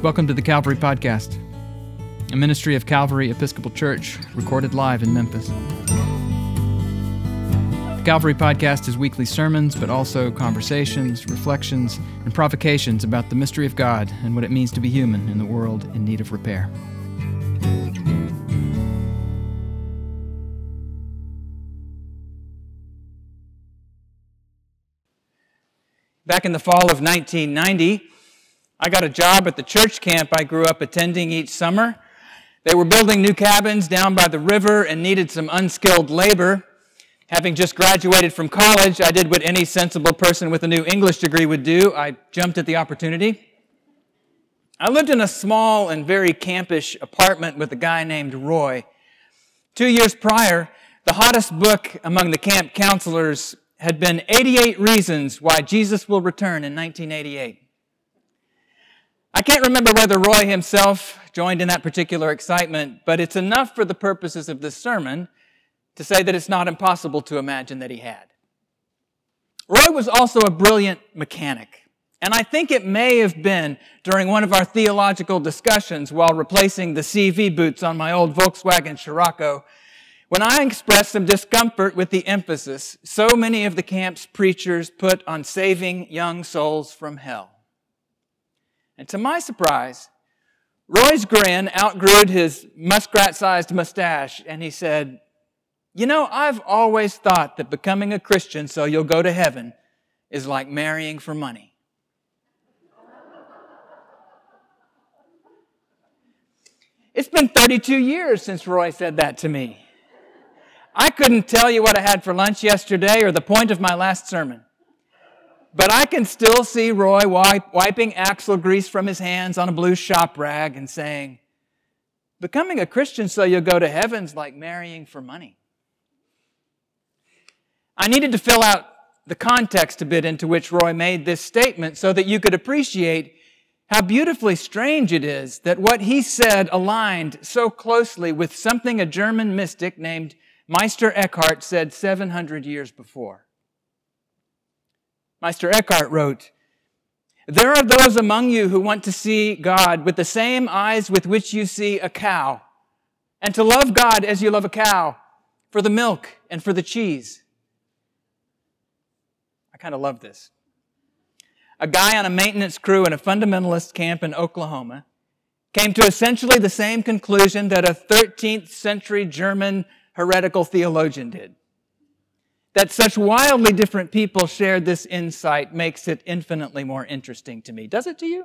Welcome to the Calvary Podcast, a ministry of Calvary Episcopal Church, recorded live in Memphis. The Calvary Podcast is weekly sermons, but also conversations, reflections, and provocations about the mystery of God and what it means to be human in the world in need of repair. Back in the fall of 1990, I got a job at the church camp I grew up attending each summer. They were building new cabins down by the river and needed some unskilled labor. Having just graduated from college, I did what any sensible person with a new English degree would do. I jumped at the opportunity. I lived in a small and very campish apartment with a guy named Roy. Two years prior, the hottest book among the camp counselors had been 88 Reasons Why Jesus Will Return in 1988. I can't remember whether Roy himself joined in that particular excitement, but it's enough for the purposes of this sermon to say that it's not impossible to imagine that he had. Roy was also a brilliant mechanic. And I think it may have been during one of our theological discussions while replacing the CV boots on my old Volkswagen Scirocco when I expressed some discomfort with the emphasis so many of the camp's preachers put on saving young souls from hell. And to my surprise, Roy's grin outgrew his muskrat sized mustache, and he said, You know, I've always thought that becoming a Christian so you'll go to heaven is like marrying for money. It's been 32 years since Roy said that to me. I couldn't tell you what I had for lunch yesterday or the point of my last sermon. But I can still see Roy wipe, wiping axle grease from his hands on a blue shop rag and saying, Becoming a Christian so you'll go to heaven's like marrying for money. I needed to fill out the context a bit into which Roy made this statement so that you could appreciate how beautifully strange it is that what he said aligned so closely with something a German mystic named Meister Eckhart said 700 years before. Meister Eckhart wrote, There are those among you who want to see God with the same eyes with which you see a cow, and to love God as you love a cow, for the milk and for the cheese. I kind of love this. A guy on a maintenance crew in a fundamentalist camp in Oklahoma came to essentially the same conclusion that a 13th century German heretical theologian did. That such wildly different people shared this insight makes it infinitely more interesting to me. Does it to you?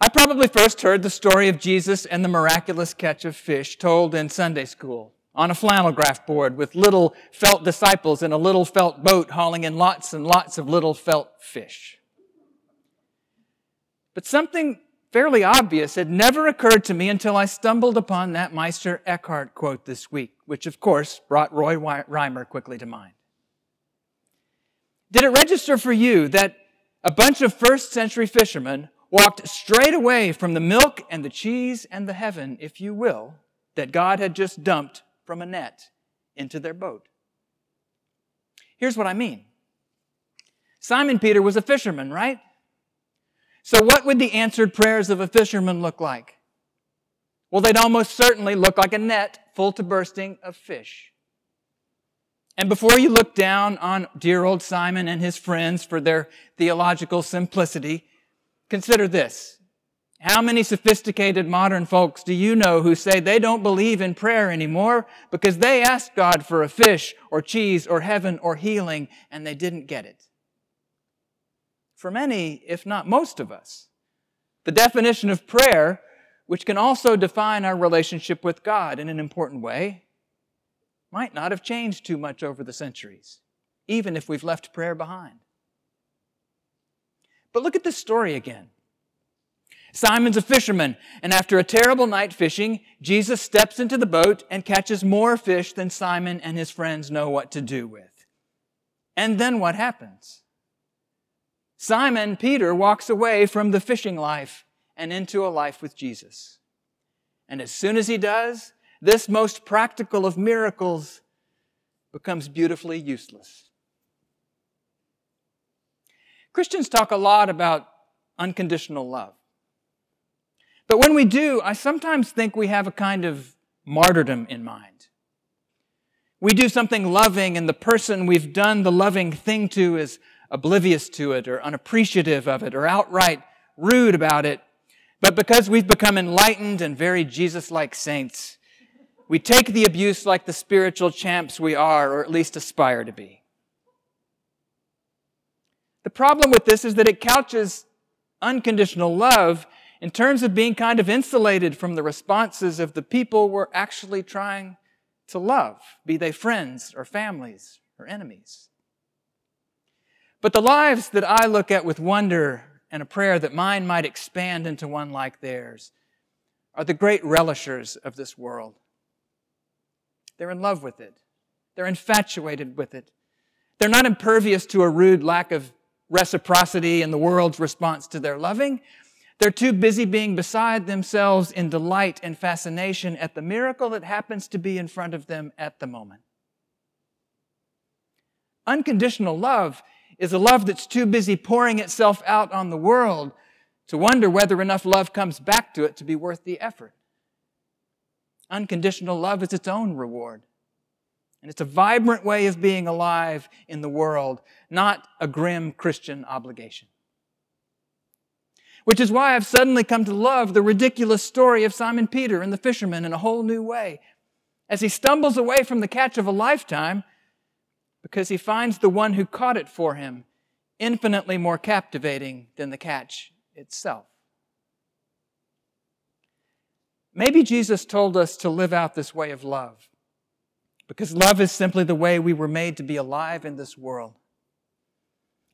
I probably first heard the story of Jesus and the miraculous catch of fish told in Sunday school on a flannel graph board with little felt disciples in a little felt boat hauling in lots and lots of little felt fish. But something fairly obvious had never occurred to me until I stumbled upon that Meister Eckhart quote this week, which of course brought Roy Reimer quickly to mind. Did it register for you that a bunch of first century fishermen walked straight away from the milk and the cheese and the heaven, if you will, that God had just dumped from a net into their boat? Here's what I mean. Simon Peter was a fisherman, right? So, what would the answered prayers of a fisherman look like? Well, they'd almost certainly look like a net full to bursting of fish. And before you look down on dear old Simon and his friends for their theological simplicity, consider this. How many sophisticated modern folks do you know who say they don't believe in prayer anymore because they asked God for a fish or cheese or heaven or healing and they didn't get it? For many, if not most of us. The definition of prayer, which can also define our relationship with God in an important way, might not have changed too much over the centuries, even if we've left prayer behind. But look at this story again. Simon's a fisherman, and after a terrible night fishing, Jesus steps into the boat and catches more fish than Simon and his friends know what to do with. And then what happens? Simon Peter walks away from the fishing life and into a life with Jesus. And as soon as he does, this most practical of miracles becomes beautifully useless. Christians talk a lot about unconditional love. But when we do, I sometimes think we have a kind of martyrdom in mind. We do something loving, and the person we've done the loving thing to is oblivious to it, or unappreciative of it, or outright rude about it. But because we've become enlightened and very Jesus like saints, we take the abuse like the spiritual champs we are, or at least aspire to be. The problem with this is that it couches unconditional love in terms of being kind of insulated from the responses of the people we're actually trying to love, be they friends or families or enemies. But the lives that I look at with wonder and a prayer that mine might expand into one like theirs are the great relishers of this world. They're in love with it. They're infatuated with it. They're not impervious to a rude lack of reciprocity in the world's response to their loving. They're too busy being beside themselves in delight and fascination at the miracle that happens to be in front of them at the moment. Unconditional love is a love that's too busy pouring itself out on the world to wonder whether enough love comes back to it to be worth the effort. Unconditional love is its own reward. And it's a vibrant way of being alive in the world, not a grim Christian obligation. Which is why I've suddenly come to love the ridiculous story of Simon Peter and the fisherman in a whole new way. As he stumbles away from the catch of a lifetime, because he finds the one who caught it for him infinitely more captivating than the catch itself. Maybe Jesus told us to live out this way of love because love is simply the way we were made to be alive in this world.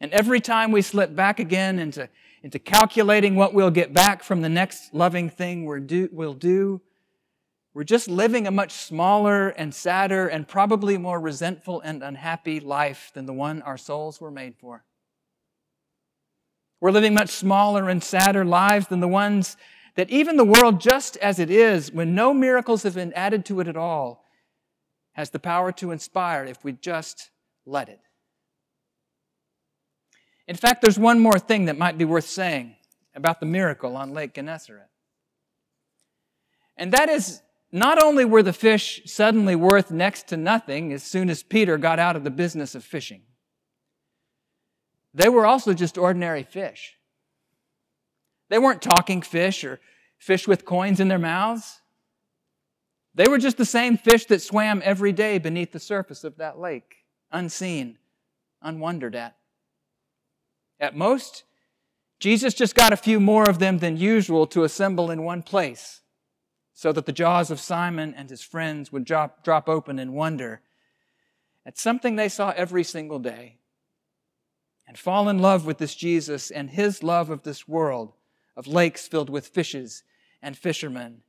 And every time we slip back again into into calculating what we'll get back from the next loving thing we'll do, we'll do, we're just living a much smaller and sadder and probably more resentful and unhappy life than the one our souls were made for. We're living much smaller and sadder lives than the ones that even the world, just as it is, when no miracles have been added to it at all, has the power to inspire if we just let it. In fact, there's one more thing that might be worth saying about the miracle on Lake Gennesaret. And that is not only were the fish suddenly worth next to nothing as soon as Peter got out of the business of fishing, they were also just ordinary fish. They weren't talking fish or fish with coins in their mouths. They were just the same fish that swam every day beneath the surface of that lake, unseen, unwondered at. At most, Jesus just got a few more of them than usual to assemble in one place so that the jaws of Simon and his friends would drop, drop open in wonder at something they saw every single day and fall in love with this Jesus and his love of this world, of lakes filled with fishes and fishermen,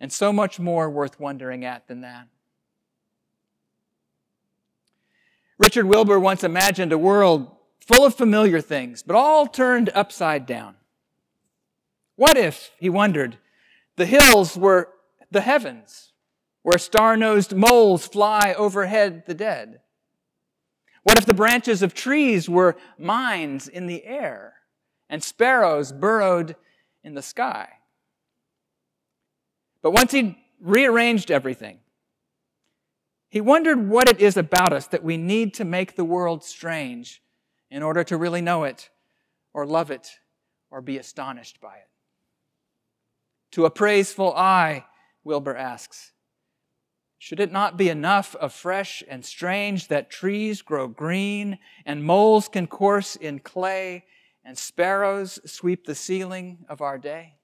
and so much more worth wondering at than that. Richard Wilbur once imagined a world full of familiar things, but all turned upside down. What if, he wondered, the hills were the heavens, where star nosed moles fly overhead the dead? What if the branches of trees were mines in the air and sparrows burrowed in the sky? But once he'd rearranged everything, he wondered what it is about us that we need to make the world strange in order to really know it or love it or be astonished by it. To a praiseful eye, Wilbur asks, should it not be enough of fresh and strange that trees grow green and moles can course in clay and sparrows sweep the ceiling of our day?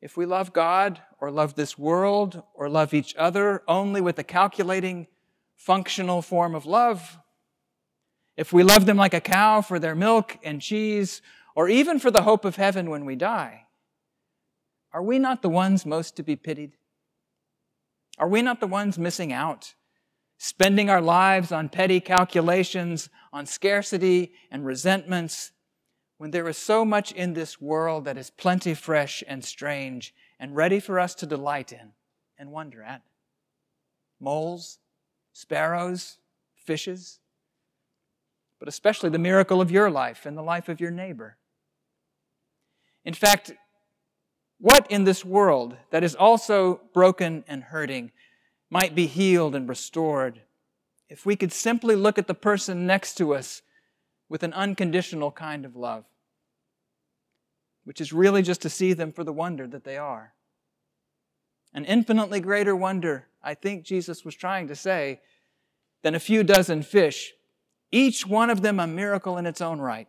If we love God or love this world or love each other only with a calculating functional form of love, if we love them like a cow for their milk and cheese, or even for the hope of heaven when we die, are we not the ones most to be pitied? Are we not the ones missing out, spending our lives on petty calculations, on scarcity and resentments, when there is so much in this world that is plenty fresh and strange and ready for us to delight in and wonder at? Moles sparrows, fishes. but especially the miracle of your life and the life of your neighbor. In fact, what in this world that is also broken and hurting might be healed and restored if we could simply look at the person next to us with an unconditional kind of love, which is really just to see them for the wonder that they are. An infinitely greater wonder, I think Jesus was trying to say, than a few dozen fish, each one of them a miracle in its own right,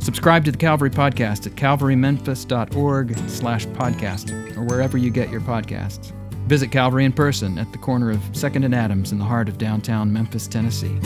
Subscribe to the Calvary Podcast at calvarymemphis.org slash podcast or wherever you get your podcasts. Visit Calvary in person at the corner of 2nd and Adams in the heart of downtown Memphis, Tennessee.